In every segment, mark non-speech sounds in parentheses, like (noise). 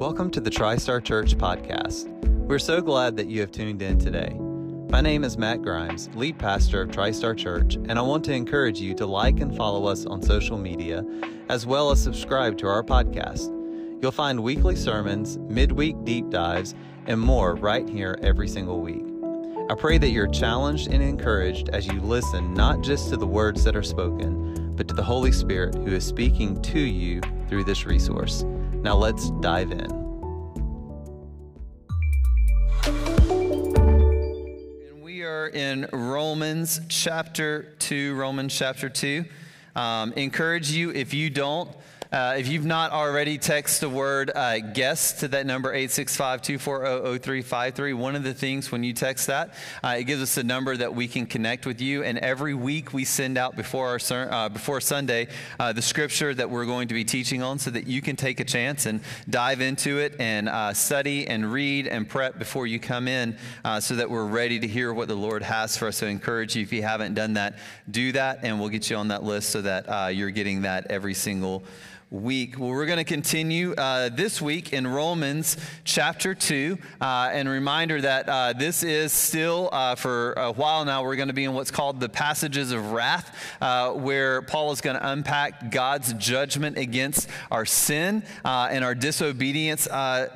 Welcome to the TriStar Church podcast. We're so glad that you have tuned in today. My name is Matt Grimes, lead pastor of TriStar Church, and I want to encourage you to like and follow us on social media, as well as subscribe to our podcast. You'll find weekly sermons, midweek deep dives, and more right here every single week. I pray that you're challenged and encouraged as you listen not just to the words that are spoken, but to the Holy Spirit who is speaking to you through this resource. Now let's dive in. And we are in Romans chapter 2. Romans chapter 2. Um, encourage you, if you don't, uh, if you've not already, text the word uh, guest to that number 865-240-0353. One of the things when you text that, uh, it gives us a number that we can connect with you. And every week we send out before our uh, before Sunday uh, the scripture that we're going to be teaching on, so that you can take a chance and dive into it and uh, study and read and prep before you come in, so that we're ready to hear what the Lord has for us. So I encourage you if you haven't done that, do that, and we'll get you on that list so that you're getting that every single week. Well, we're going to continue uh, this week in Romans chapter 2. Uh, and reminder that uh, this is still, uh, for a while now, we're going to be in what's called the passages of wrath, uh, where Paul is going to unpack God's judgment against our sin uh, and our disobedience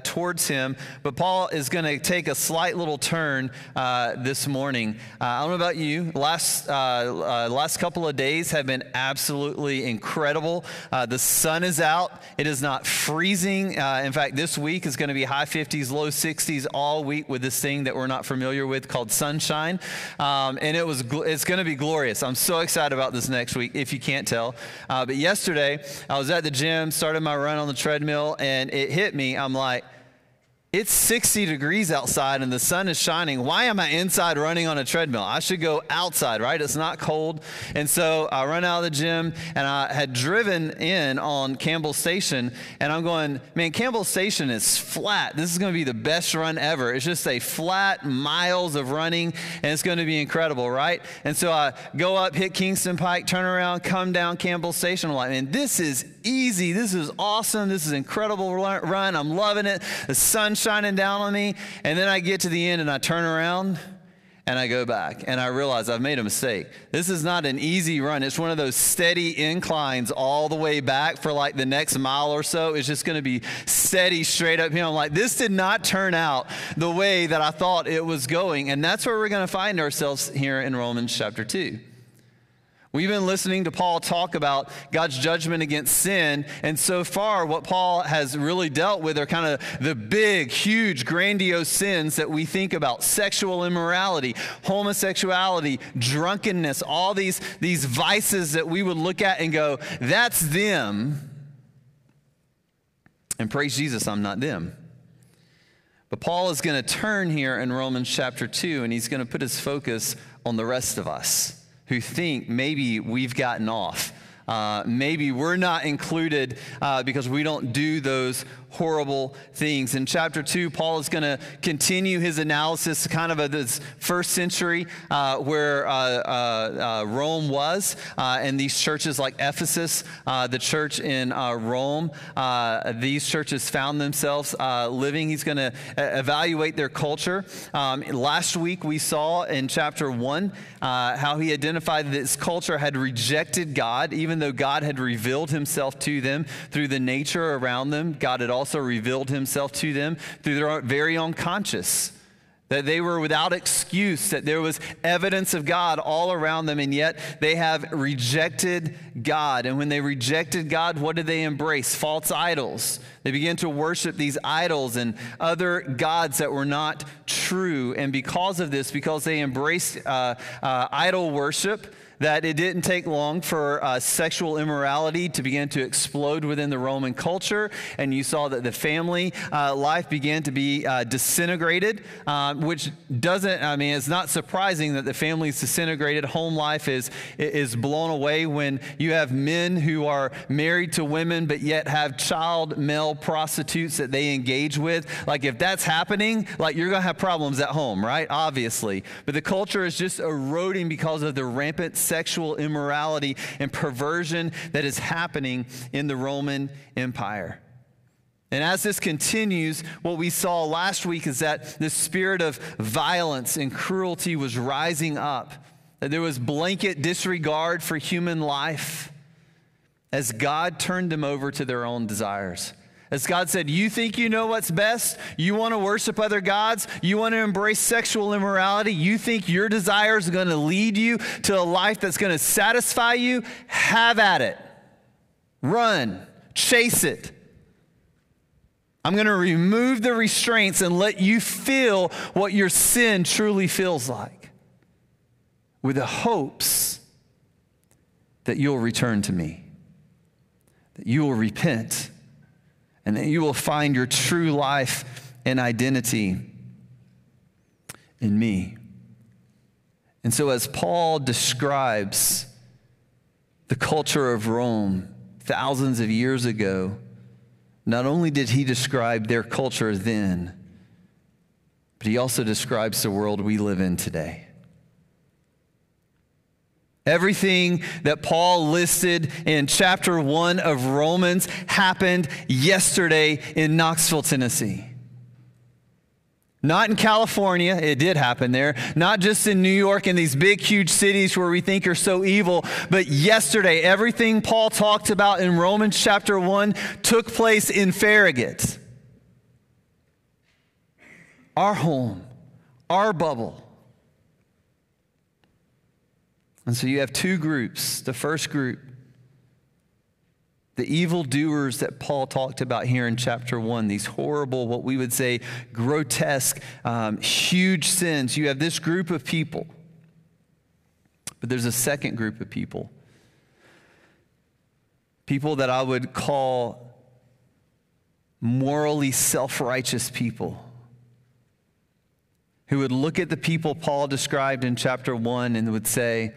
towards Him. But Paul is going to take a slight little turn this morning. I don't know about you, last, last couple of days have been absolutely incredible. the sun is out. It is not freezing. Uh, in fact, this week is going to be high 50s, low 60s all week with this thing that we're not familiar with called sunshine. Um, and it was gl- it's going to be glorious. I'm so excited about this next week, if you can't tell. Uh, but yesterday, I was at the gym, started my run on the treadmill, and it hit me. I'm like, it's 60 degrees outside and the sun is shining. Why am I inside running on a treadmill? I should go outside, right? It's not cold. And so I run out of the gym and I had driven in on Campbell Station and I'm going, man, Campbell Station is flat. This is going to be the best run ever. It's just a flat miles of running and it's going to be incredible, right? And so I go up, hit Kingston Pike, turn around, come down Campbell Station. I'm like, man, this is easy. This is awesome. This is incredible run. I'm loving it. The sun shining down on me. And then I get to the end and I turn around and I go back and I realize I've made a mistake. This is not an easy run. It's one of those steady inclines all the way back for like the next mile or so. It's just going to be steady straight up here. I'm like, this did not turn out the way that I thought it was going. And that's where we're going to find ourselves here in Romans chapter 2. We've been listening to Paul talk about God's judgment against sin, and so far, what Paul has really dealt with are kind of the big, huge, grandiose sins that we think about sexual immorality, homosexuality, drunkenness, all these, these vices that we would look at and go, that's them. And praise Jesus, I'm not them. But Paul is going to turn here in Romans chapter 2, and he's going to put his focus on the rest of us who think maybe we've gotten off. Uh, maybe we're not included uh, because we don't do those horrible things. In chapter 2, Paul is going to continue his analysis kind of of this first century uh, where uh, uh, uh Rome was, uh, and these churches like Ephesus, the church in Rome, these churches found themselves living. He's going to evaluate their culture. Um, last week, we saw in chapter 1 how he identified that this culture had rejected God, even though God had revealed himself to them through the nature around them. God had also also revealed himself to them through their very own conscience. That they were without excuse, that there was evidence of God all around them, and yet they have rejected God. And when they rejected God, what did they embrace? False idols. They began to worship these idols and other gods that were not true. And because of this, because they embraced uh, uh, idol worship, that it didn't take long for uh, sexual immorality to begin to explode within the Roman culture. And you saw that the family uh, life began to be uh, disintegrated, um, which doesn't, I mean, it's not surprising that the family's disintegrated. Home life is, is blown away when you have men who are married to women, but yet have child male prostitutes that they engage with. Like, if that's happening, like, you're going to have problems at home, right? Obviously. But the culture is just eroding because of the rampant sexual immorality and perversion that is happening in the Roman Empire. And as this continues, what we saw last week is that the spirit of violence and cruelty was rising up, that there was blanket disregard for human life as God turned them over to their own desires. As God said, You think you know what's best? You want to worship other gods? You want to embrace sexual immorality? You think your desires are going to lead you to a life that's going to satisfy you? Have at it. Run, chase it. I'm going to remove the restraints and let you feel what your sin truly feels like with the hopes that you'll return to me, that you will repent and that you will find your true life and identity in me. And so, as Paul describes the culture of Rome thousands of years ago, not only did he describe their culture then, but he also describes the world we live in today. Everything that Paul listed in chapter one of Romans happened yesterday in Knoxville, Tennessee. Not in California, it did happen there. Not just in New York and these big, huge cities where we think are so evil, but yesterday, everything Paul talked about in Romans chapter 1 took place in Farragut. Our home, our bubble. And so you have two groups. The first group, the evildoers that Paul talked about here in chapter one, these horrible, what we would say grotesque, um, huge sins. You have this group of people. But there's a second group of people. People that I would call morally self righteous people who would look at the people Paul described in chapter 1 and would say,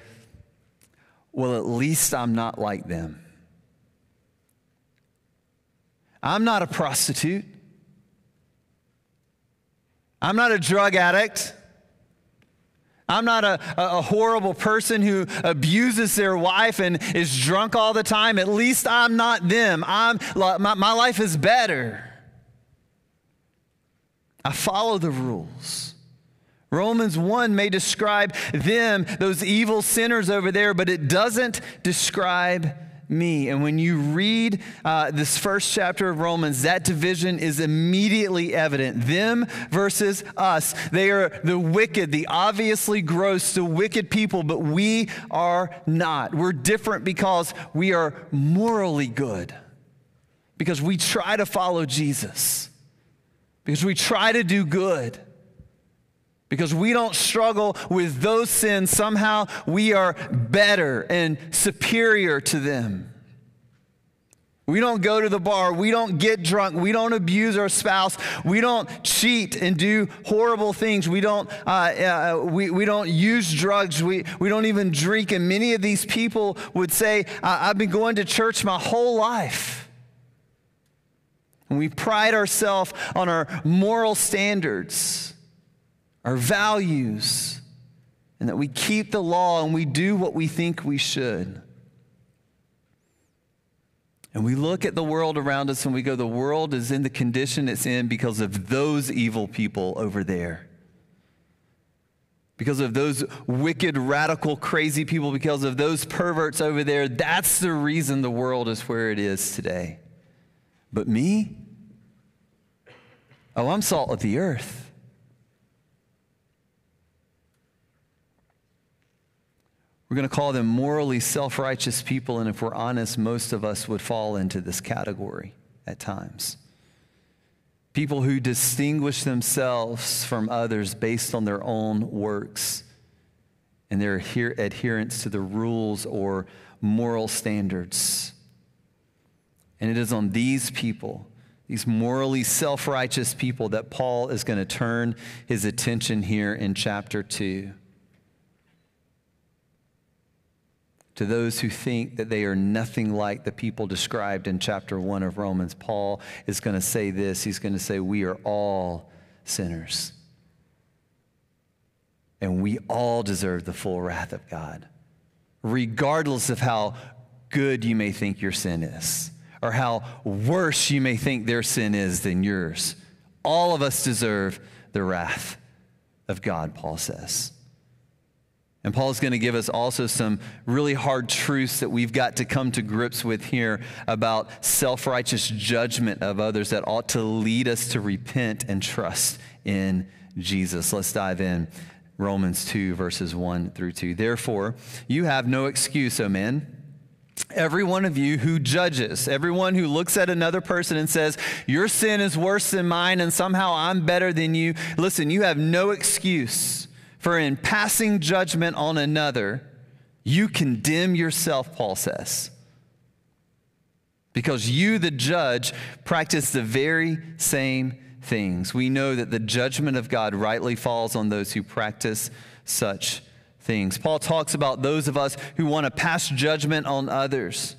well, at least I'm not like them. I'm not a prostitute. I'm not a drug addict. I'm not a, a, horrible person who abuses their wife and is drunk all the time. At least I'm not them. I'm, my, my life is better. I follow the rules. Romans 1 may describe them, those evil sinners over there, but it doesn't describe me. And when you read uh, this first chapter of Romans, that division is immediately evident. Them versus us. They are the wicked, the obviously gross, the wicked people, but we are not. We're different because we are morally good, because we try to follow Jesus, because we try to do good. Because we don't struggle with those sins. Somehow we are better and superior to them. We don't go to the bar. We don't get drunk. We don't abuse our spouse. We don't cheat and do horrible things. We don't, uh, uh, we, we don't use drugs. We, we don't even drink. And many of these people would say, I've been going to church my whole life. And we pride ourselves on our moral standards our values, and that we keep the law and we do what we think we should. And we look at the world around us and we go, the world is in the condition it's in because of those evil people over there. Because of those wicked, radical, crazy people, because of those perverts over there. That's the reason the world is where it is today. But me? Oh, I'm salt of the earth. We're going to call them morally self righteous people, and if we're honest, most of us would fall into this category at times. People who distinguish themselves from others based on their own works and their adherence to the rules or moral standards. And it is on these people, these morally self righteous people, that Paul is going to turn his attention here in chapter 2. To those who think that they are nothing like the people described in chapter 1 of Romans, Paul is going to say this. He's going to say, We are all sinners. And we all deserve the full wrath of God, regardless of how good you may think your sin is, or how worse you may think their sin is than yours. All of us deserve the wrath of God, Paul says. And Paul is going to give us also some really hard truths that we've got to come to grips with here about self righteous judgment of others that ought to lead us to repent and trust in Jesus. Let's dive in. Romans 2, verses 1 through 2. Therefore, you have no excuse, O men. Every one of you who judges, everyone who looks at another person and says, Your sin is worse than mine and somehow I'm better than you, listen, you have no excuse. For in passing judgment on another, you condemn yourself, Paul says. Because you, the judge, practice the very same things. We know that the judgment of God rightly falls on those who practice such things. Paul talks about those of us who want to pass judgment on others.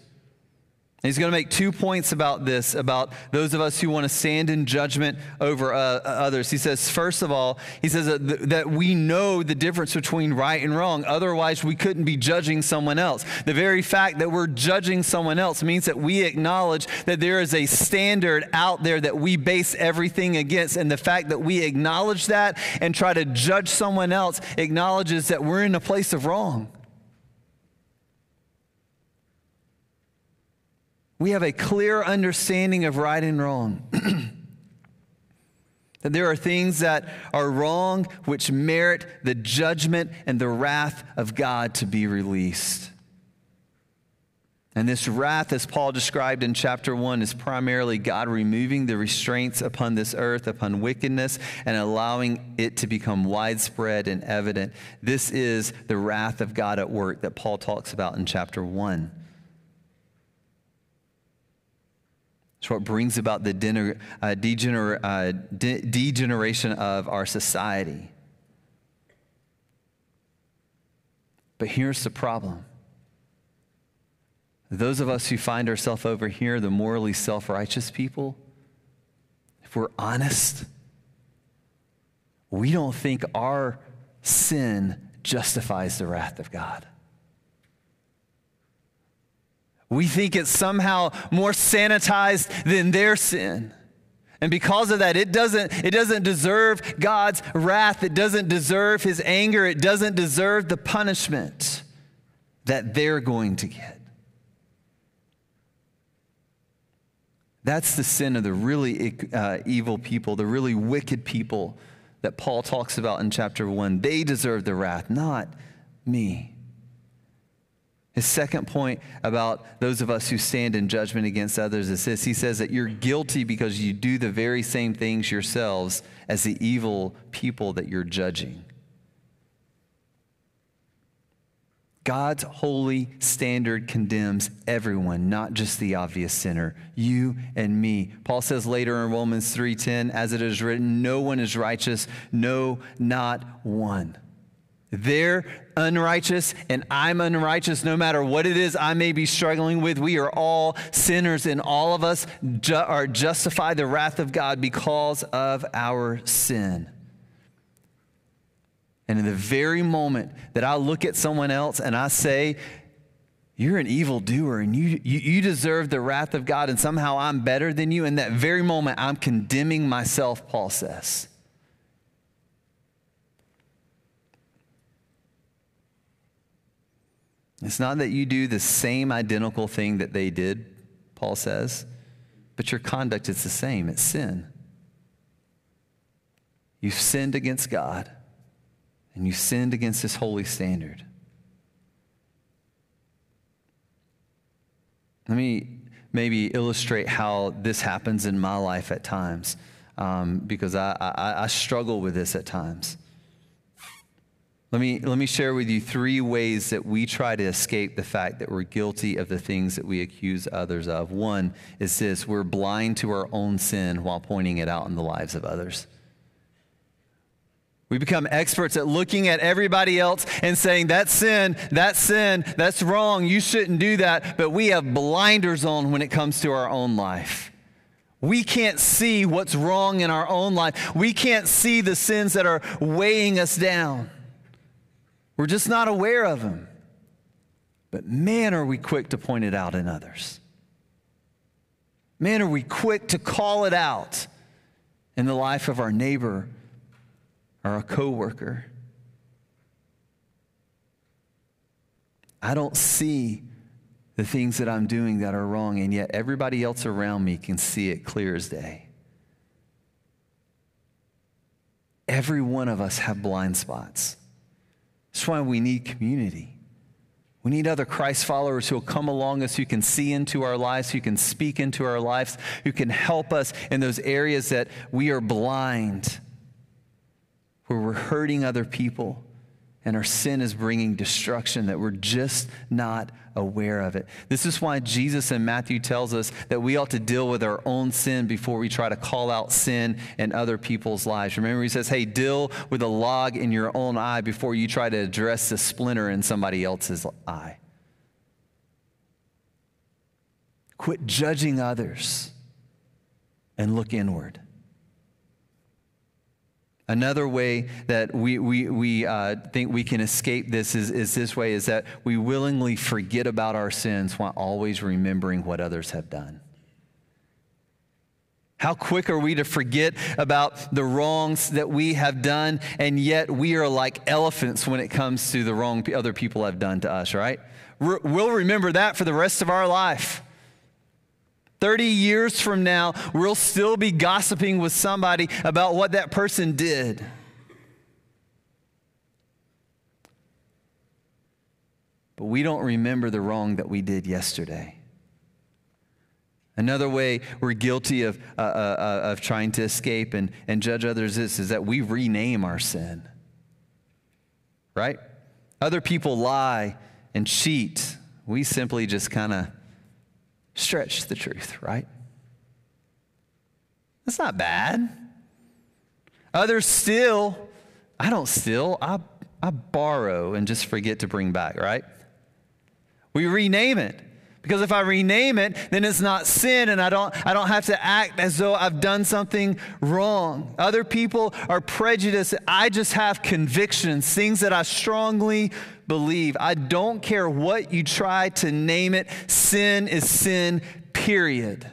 He's going to make two points about this, about those of us who want to stand in judgment over uh, others. He says, first of all, he says that, that we know the difference between right and wrong. Otherwise, we couldn't be judging someone else. The very fact that we're judging someone else means that we acknowledge that there is a standard out there that we base everything against. And the fact that we acknowledge that and try to judge someone else acknowledges that we're in a place of wrong. We have a clear understanding of right and wrong. (clears throat) that there are things that are wrong which merit the judgment and the wrath of God to be released. And this wrath, as Paul described in chapter 1, is primarily God removing the restraints upon this earth, upon wickedness, and allowing it to become widespread and evident. This is the wrath of God at work that Paul talks about in chapter 1. It's what brings about the uh, degener- uh, de- degeneration of our society. But here's the problem. Those of us who find ourselves over here, the morally self righteous people, if we're honest, we don't think our sin justifies the wrath of God. We think it's somehow more sanitized than their sin. And because of that, it doesn't, it doesn't deserve God's wrath. It doesn't deserve his anger. It doesn't deserve the punishment that they're going to get. That's the sin of the really uh, evil people, the really wicked people that Paul talks about in chapter 1. They deserve the wrath, not me. His second point about those of us who stand in judgment against others is this He says that you're guilty because you do the very same things yourselves as the evil people that you're judging. God's holy standard condemns everyone, not just the obvious sinner, you and me. Paul says later in Romans 3:10, as it is written, no one is righteous, no not one. They're unrighteous and I'm unrighteous, no matter what it is I may be struggling with. We are all sinners, and all of us ju- are justified the wrath of God because of our sin. And in the very moment that I look at someone else and I say, You're an evil doer and you, you, you deserve the wrath of God, and somehow I'm better than you, in that very moment, I'm condemning myself, Paul says. It's not that you do the same identical thing that they did, Paul says, but your conduct is the same. It's sin. You've sinned against God, and you've sinned against His holy standard. Let me maybe illustrate how this happens in my life at times, um, because I, I, I struggle with this at times. Let me, let me share with you three ways that we try to escape the fact that we're guilty of the things that we accuse others of. One is this we're blind to our own sin while pointing it out in the lives of others. We become experts at looking at everybody else and saying, that's sin, that's sin, that's wrong, you shouldn't do that. But we have blinders on when it comes to our own life. We can't see what's wrong in our own life. We can't see the sins that are weighing us down. We're just not aware of them. But man, are we quick to point it out in others. Man, are we quick to call it out in the life of our neighbor or a coworker? I don't see the things that I'm doing that are wrong, and yet everybody else around me can see it clear as day. Every one of us have blind spots. That's why we need community. We need other Christ followers who will come along us, who can see into our lives, who can speak into our lives, who can help us in those areas that we are blind, where we're hurting other people and our sin is bringing destruction that we're just not aware of it. This is why Jesus in Matthew tells us that we ought to deal with our own sin before we try to call out sin in other people's lives. Remember, he says, hey, deal with a log in your own eye before you try to address the splinter in somebody else's eye. Quit judging others and look inward. Another way that we, we, we uh, think we can escape this is, is this way is that we willingly forget about our sins while always remembering what others have done. How quick are we to forget about the wrongs that we have done, and yet we are like elephants when it comes to the wrong other people have done to us, right? We'll remember that for the rest of our life. 30 years from now, we'll still be gossiping with somebody about what that person did. But we don't remember the wrong that we did yesterday. Another way we're guilty of, uh, uh, uh of trying to escape and, and judge others is, is that we rename our sin. Right? Other people lie and cheat. We simply just kind of stretch the truth, right? That's not bad. Others steal. I don't steal. I, I borrow and just forget to bring back, right? We rename it. Because if I rename it, then it's not sin and I don't, I don't have to act as though I've done something wrong. Other people are prejudiced. I just have convictions, things that I strongly believe. I don't care what you try to name it. Sin is sin, period.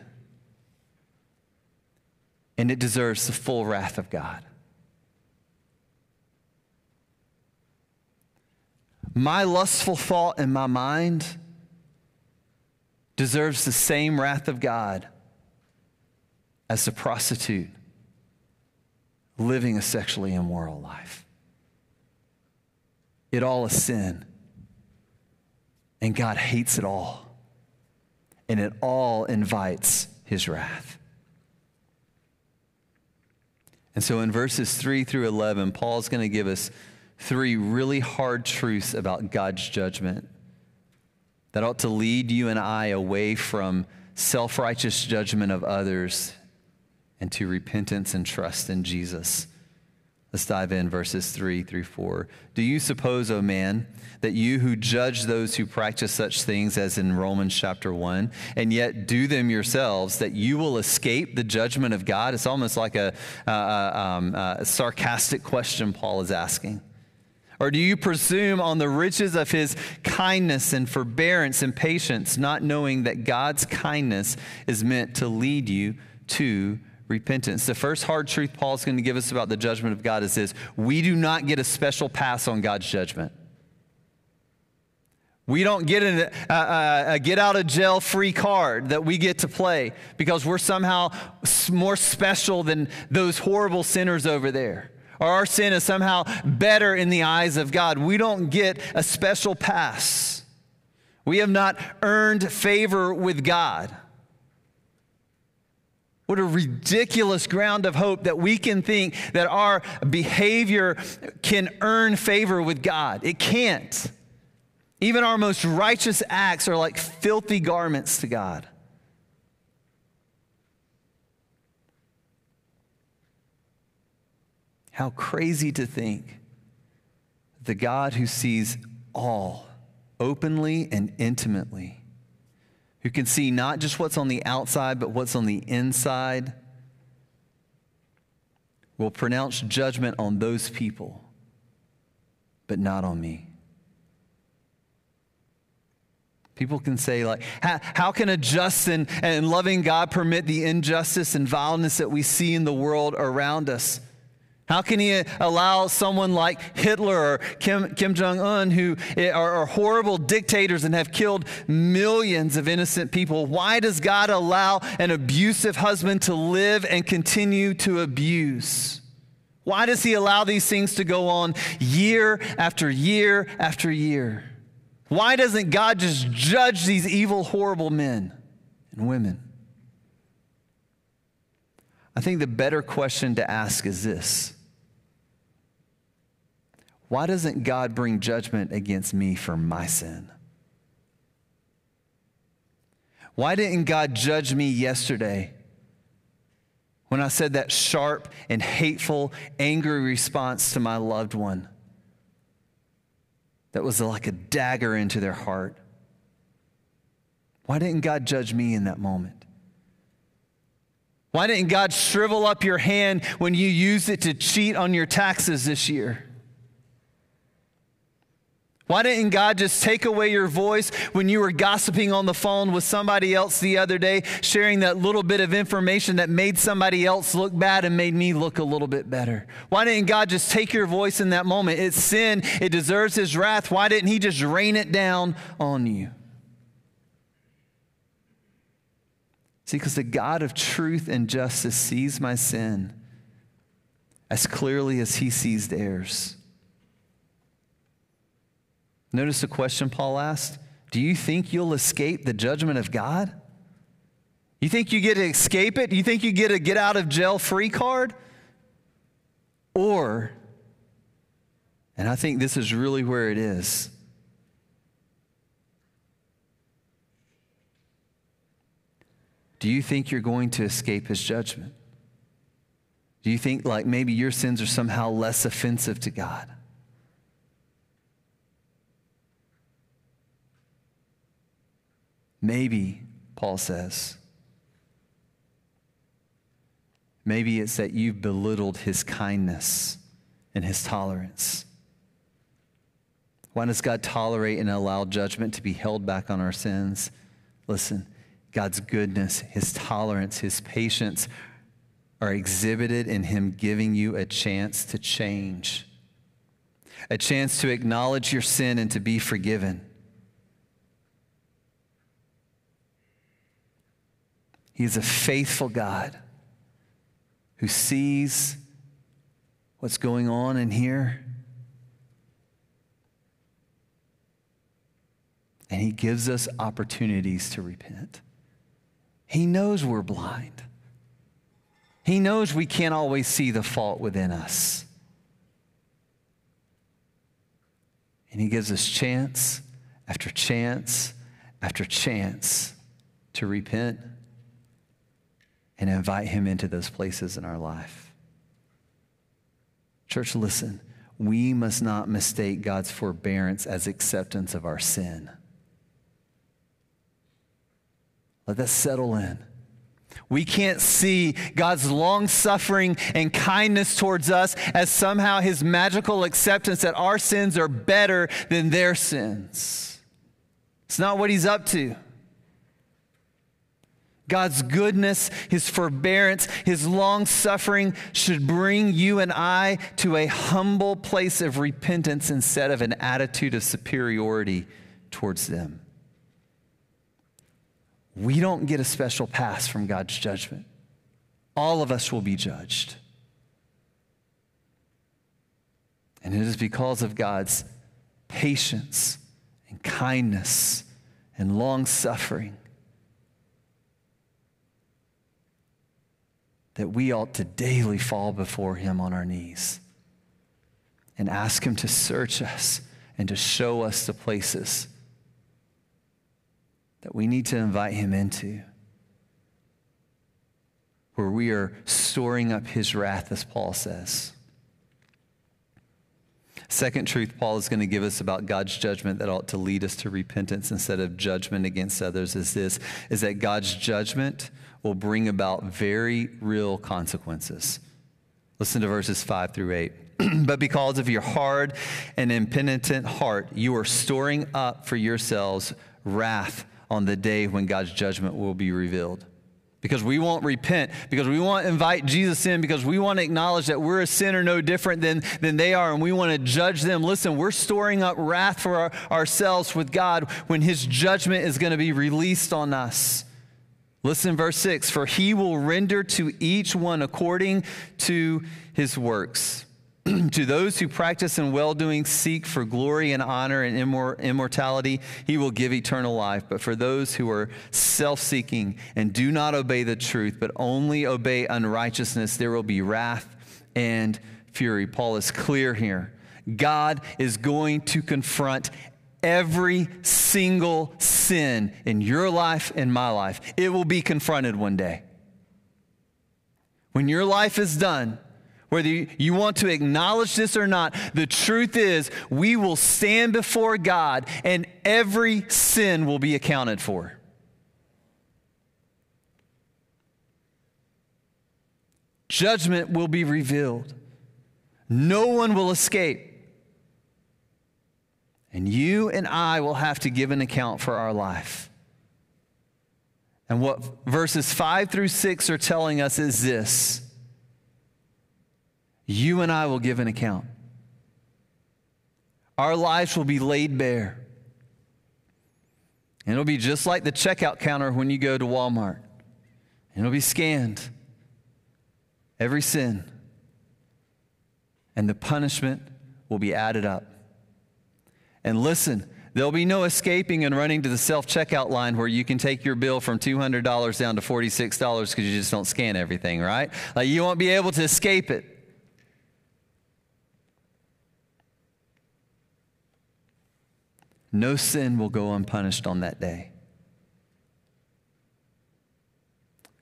And it deserves the full wrath of God. My lustful thought in my mind deserves the same wrath of God as the prostitute living a sexually immoral life. It all is sin. And God hates it all. And it all invites his wrath. And so in verses 3 through 11, Paul's going to give us three really hard truths about God's judgment that ought to lead you and I away from self righteous judgment of others and to repentance and trust in Jesus. Let's dive in verses 3 through 4. Do you suppose, O oh man, that you who judge those who practice such things as in Romans chapter 1, and yet do them yourselves, that you will escape the judgment of God? It's almost like a, um, a sarcastic question Paul is asking. Or do you presume on the riches of his kindness and forbearance and patience, not knowing that God's kindness is meant to lead you to repentance. The first hard truth Paul's going to give us about the judgment of God is this we do not get a special pass on God's judgment. We don't get a, a, a, get out of jail free card that we get to play because we're somehow more special than those horrible sinners over there. Or our sin is somehow better in the eyes of God. We don't get a special pass. We have not earned favor with God. What a ridiculous ground of hope that we can think that our behavior can earn favor with God. It can't. Even our most righteous acts are like filthy garments to God. How crazy to think the God who sees all openly and intimately who can see not just what's on the outside, but what's on the inside, will pronounce judgment on those people, but not on me. People can say, like, how, can a just and, and loving God permit the injustice and vileness that we see in the world around us? How can he allow someone like Hitler or Kim, Kim Jong un, who are, are, horrible dictators and have killed millions of innocent people? Why does God allow an abusive husband to live and continue to abuse? Why does he allow these things to go on year after year after year? Why doesn't God just judge these evil, horrible men and women? I think the better question to ask is this Why doesn't God bring judgment against me for my sin? Why didn't God judge me yesterday when I said that sharp and hateful, angry response to my loved one? that was like a dagger into their heart. Why didn't God judge me in that moment? Why didn't God shrivel up your hand when you used it to cheat on your taxes this year? Why didn't God just take away your voice when you were gossiping on the phone with somebody else the other day, sharing that little bit of information that made somebody else look bad and made me look a little bit better? Why didn't God just take your voice in that moment? It's sin, it deserves His wrath. Why didn't He just rain it down on you? See, because the God of truth and justice sees my sin as clearly as He sees theirs. Notice the question Paul asked Do you think you'll escape the judgment of God? You think you get to escape it? You think you get a get out of jail free card? Or, and I think this is really where it is. Do you think you're going to escape his judgment? Do you think like maybe your sins are somehow less offensive to God? Maybe, Paul says, maybe it's that you've belittled his kindness and his tolerance. Why does God tolerate and allow judgment to be held back on our sins? Listen, God's goodness, his tolerance, his patience are exhibited in him giving you a chance to change, a chance to acknowledge your sin and to be forgiven. He is a faithful God who sees what's going on in here. And he gives us opportunities to repent. He knows we're blind. He knows we can't always see the fault within us. And he gives us chance after chance after chance to repent and invite Him into those places in our life. Church, listen, we must not mistake God's forbearance as acceptance of our sin. Let that settle in. We can't see God's long suffering and kindness towards us as somehow his magical acceptance that our sins are better than their sins. It's not what he's up to. God's goodness, His forbearance, His long suffering should bring you and I to a humble place of repentance instead of an attitude of superiority towards them. We don't get a special pass from God's judgment. All of us will be judged. And it is because of God's patience and kindness and long suffering that we ought to daily fall before Him on our knees and ask Him to search us and to show us the places that we need to invite Him into, where we are storing up His wrath, as Paul says. Second truth Paul is going to give us about God's judgment that ought to lead us to repentance instead of judgment against others is this is that God's judgment will bring about very real consequences. Listen to verses 5 through 8. (clears throat) but because of your hard and impenitent heart, you are storing up for yourselves wrath on the day when God's judgment will be revealed. Because we won't repent, because we want to invite Jesus in, because we want to acknowledge that we're a sinner no different than, than they are, and we want to judge them. Listen, we're storing up wrath for our, ourselves with God when His judgment is going to be released on us. Listen, verse 6 For He will render to each one according to his works. (clears throat) to those who practice in well doing, seek for glory and honor and immor- immortality, he will give eternal life. But for those who are self seeking and do not obey the truth, but only obey unrighteousness, there will be wrath and fury. Paul is clear here. God is going to confront every single sin in your life and my life. It will be confronted one day. When your life is done, whether you want to acknowledge this or not, the truth is we will stand before God and every sin will be accounted for. Judgment will be revealed. No one will escape. And you and I will have to give an account for our life. And what verses 5 through 6 are telling us is this you and I will give an account. Our lives will be laid bare. And it'll be just like the checkout counter when you go to Walmart. And it'll be scanned. Every sin. And the punishment will be added up. And listen, there'll be no escaping and running to the self checkout line where you can take your bill from $200 down to $46 because you just don't scan everything, right? Like you won't be able to escape it. No sin will go unpunished on that day.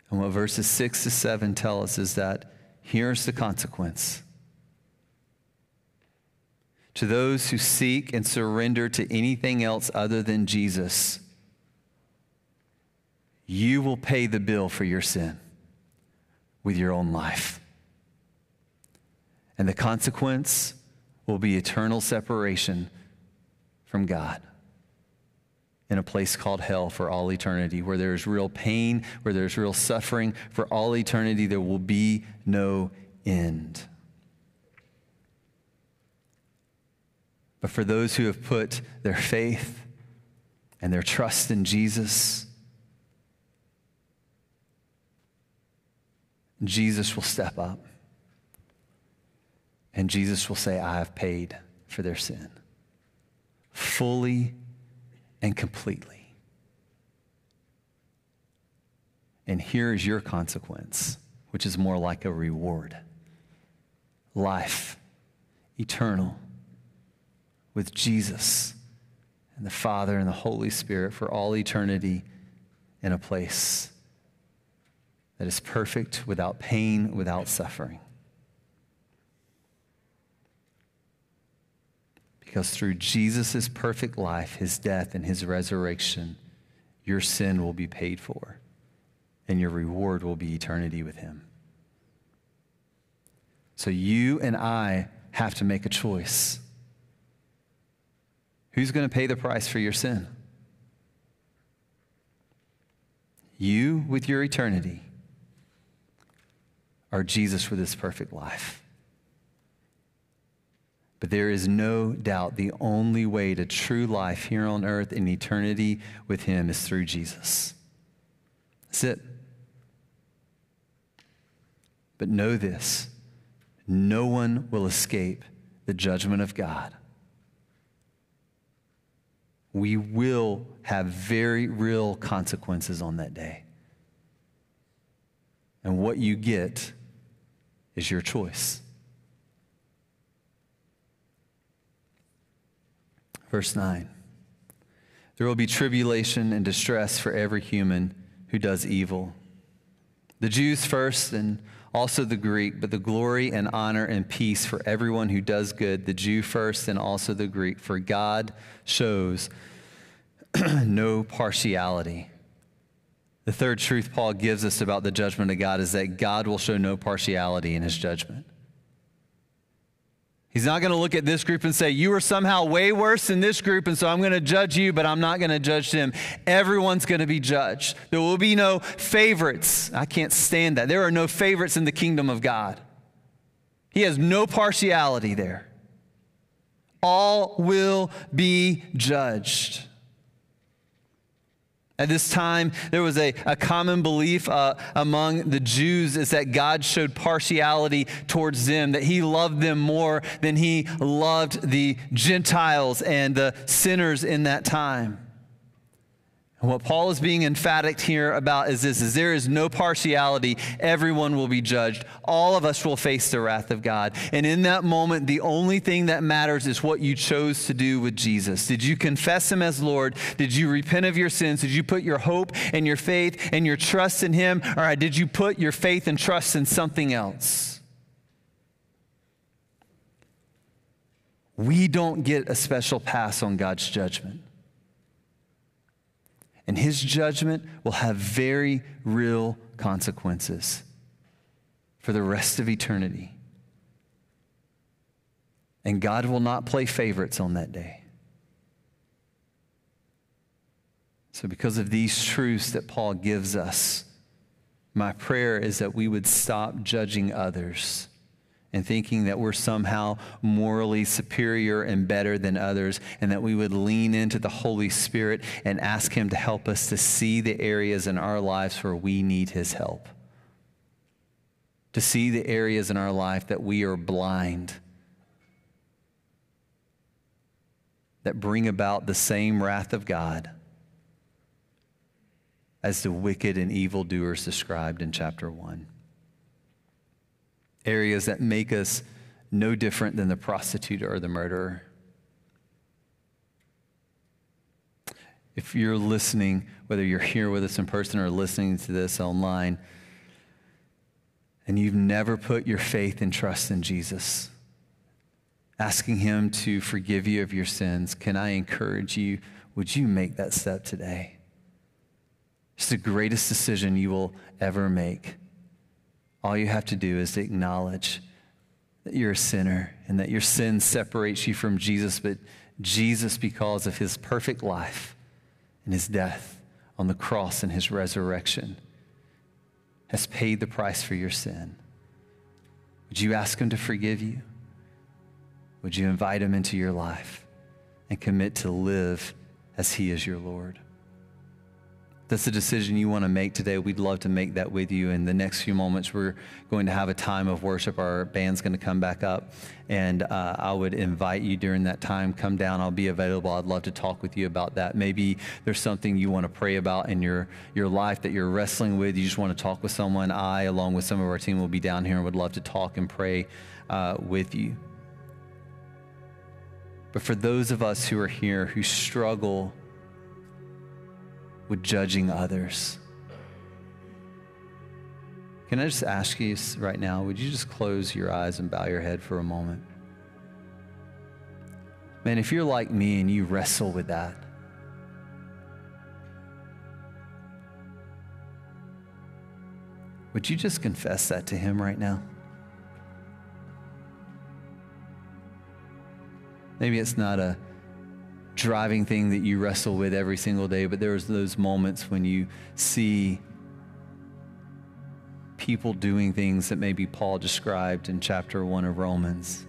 And what verses 6 to 7 tell us is that here's the consequence. To those who seek and surrender to anything else other than Jesus, you will pay the bill for your sin with your own life. And the consequence will be eternal separation from God in a place called hell for all eternity, where there's real pain, where there's real suffering for all eternity. There will be no end. But for those who have put their faith and their trust in Jesus, Jesus will step up. And Jesus will say, I have paid for their sin fully and completely. And here is your consequence, which is more like a reward life, eternal, with Jesus and the Father and the Holy Spirit for all eternity in a place that is perfect, without pain, without suffering. Because through Jesus' perfect life, his death, and his resurrection, your sin will be paid for, and your reward will be eternity with him. So you and I have to make a choice. Who's going to pay the price for your sin? You with your eternity, or Jesus with his perfect life? But there is no doubt the only way to true life here on earth in eternity with Him is through Jesus. That's it. But know this no one will escape the judgment of God. We will have very real consequences on that day. And what you get is your choice. Verse 9 There will be tribulation and distress for every human who does evil. The Jews first and also the Greek, but the glory and honor and peace for everyone who does good, the Jew first and also the Greek, for God shows (clears throat) no partiality. The third truth Paul gives us about the judgment of God is that God will show no partiality in his judgment. He's not going to look at this group and say, You are somehow way worse than this group, and so I'm going to judge you, but I'm not going to judge them. Everyone's going to be judged. There will be no favorites. I can't stand that. There are no favorites in the kingdom of God. He has no partiality there. All will be judged. At this time, there was a, a common belief uh, among the Jews is that God showed partiality towards them, that he loved them more than he loved the Gentiles and the sinners in that time. And what Paul is being emphatic here about is this is there is no partiality. Everyone will be judged. All of us will face the wrath of God. And in that moment, the only thing that matters is what you chose to do with Jesus. Did you confess him as Lord? Did you repent of your sins? Did you put your hope and your faith and your trust in him? Or did you put your faith and trust in something else? We don't get a special pass on God's judgment. And his judgment will have very real consequences for the rest of eternity. And God will not play favorites on that day. So, because of these truths that Paul gives us, my prayer is that we would stop judging others and thinking that we're somehow morally superior and better than others, and that we would lean into the Holy Spirit and ask Him to help us to see the areas in our lives where we need His help. To see the areas in our life that we are blind, that bring about the same wrath of God as the wicked and evil doers described in chapter 1 areas that make us no different than the prostitute or the murderer. If you're listening, whether you're here with us in person or listening to this online, and you've never put your faith and trust in Jesus, asking Him to forgive you of your sins, can I encourage you? Would you make that step today? It's the greatest decision you will ever make. All you have to do is acknowledge that you're a sinner and that your sin separates you from Jesus, but Jesus, because of his perfect life and his death on the cross and his resurrection, has paid the price for your sin. Would you ask him to forgive you? Would you invite him into your life and commit to live as he is your Lord? That's a decision you want to make today, we'd love to make that with you. In the next few moments, we're going to have a time of worship. Our band's going to come back up, and uh, I would invite you during that time, come down. I'll be available. I'd love to talk with you about that. Maybe there's something you want to pray about in your, your life that you're wrestling with. You just want to talk with someone. I, along with some of our team, will be down here and would love to talk and pray uh, with you. But for those of us who are here who struggle, with judging others. Can I just ask you right now, would you just close your eyes and bow your head for a moment? Man, if you're like me and you wrestle with that, would you just confess that to Him right now? Maybe it's not a driving thing that you wrestle with every single day, but there's those moments when you see people doing things that maybe Paul described in chapter 1 of Romans.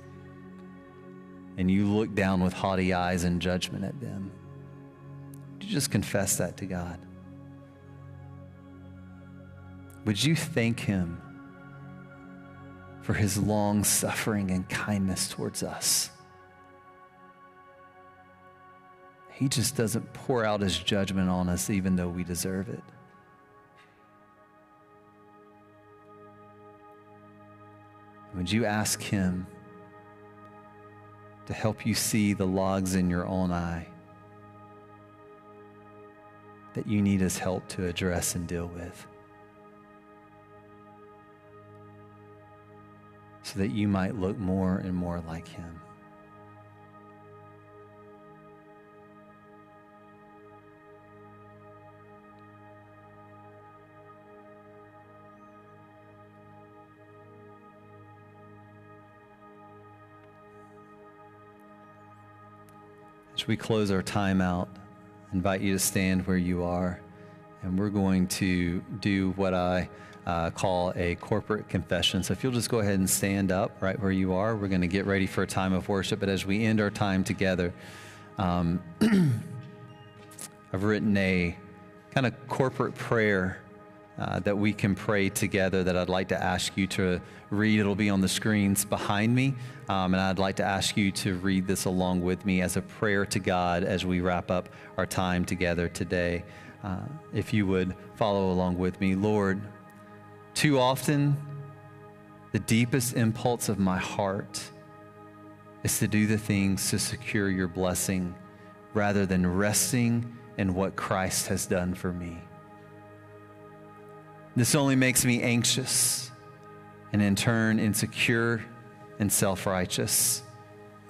And you look down with haughty eyes and judgment at them. Would you just confess that to God? Would you thank Him for His long suffering and kindness towards us? He just doesn't pour out his judgment on us even though we deserve it. Would you ask him to help you see the logs in your own eye that you need his help to address and deal with? So that you might look more and more like him. As we close our time out, I invite you to stand where you are, and we're going to do what I uh, call a corporate confession. So if you'll just go ahead and stand up right where you are, we're going to get ready for a time of worship. But as we end our time together, um, (clears throat) I've written a kind of corporate prayer uh, that we can pray together that I'd like to ask you to read. It'll be on the screens behind me. Um, and I'd like to ask you to read this along with me as a prayer to God as we wrap up our time together today. Uh, if you would follow along with me, Lord, too often the deepest impulse of my heart is to do the things to secure your blessing rather than resting in what Christ has done for me. This only makes me anxious and in turn insecure and self righteous,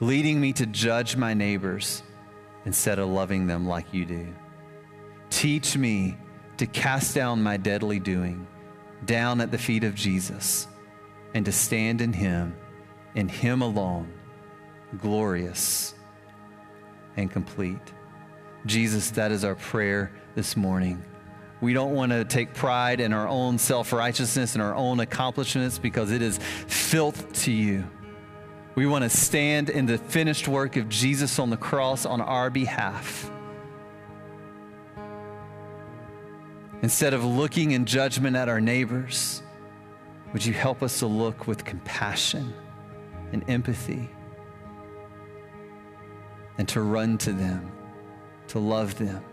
leading me to judge my neighbors instead of loving them like you do. Teach me to cast down my deadly doing down at the feet of Jesus and to stand in Him, in Him alone, glorious and complete. Jesus, that is our prayer this morning. We don't want to take pride in our own self righteousness and our own accomplishments because it is filth to you. We want to stand in the finished work of Jesus on the cross on our behalf. Instead of looking in judgment at our neighbors, would you help us to look with compassion and empathy and to run to them, to love them,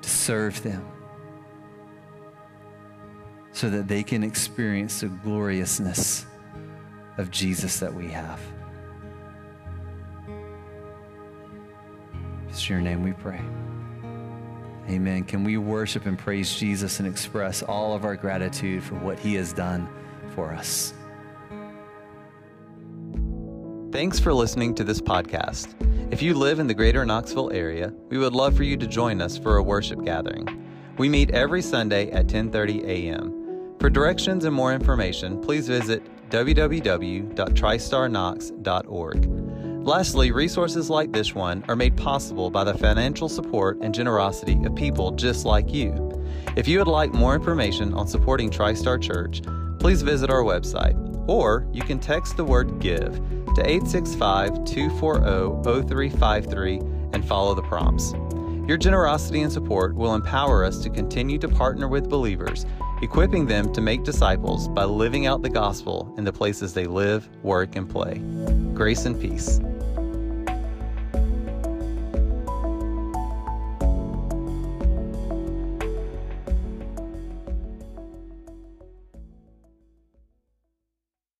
to serve them? So that they can experience the gloriousness of Jesus that we have. It's your name we pray. Amen. Can we worship and praise Jesus and express all of our gratitude for what he has done for us? Thanks for listening to this podcast. If you live in the greater Knoxville area, we would love for you to join us for a worship gathering. We meet every Sunday at 10:30 a.m. For directions and more information, please visit www.tristarknox.org. Lastly, resources like this one are made possible by the financial support and generosity of people just like you. If you would like more information on supporting TriStar Church, please visit our website, or you can text the word GIVE to 865 240 0353 and follow the prompts. Your generosity and support will empower us to continue to partner with believers equipping them to make disciples by living out the gospel in the places they live, work, and play. Grace and peace.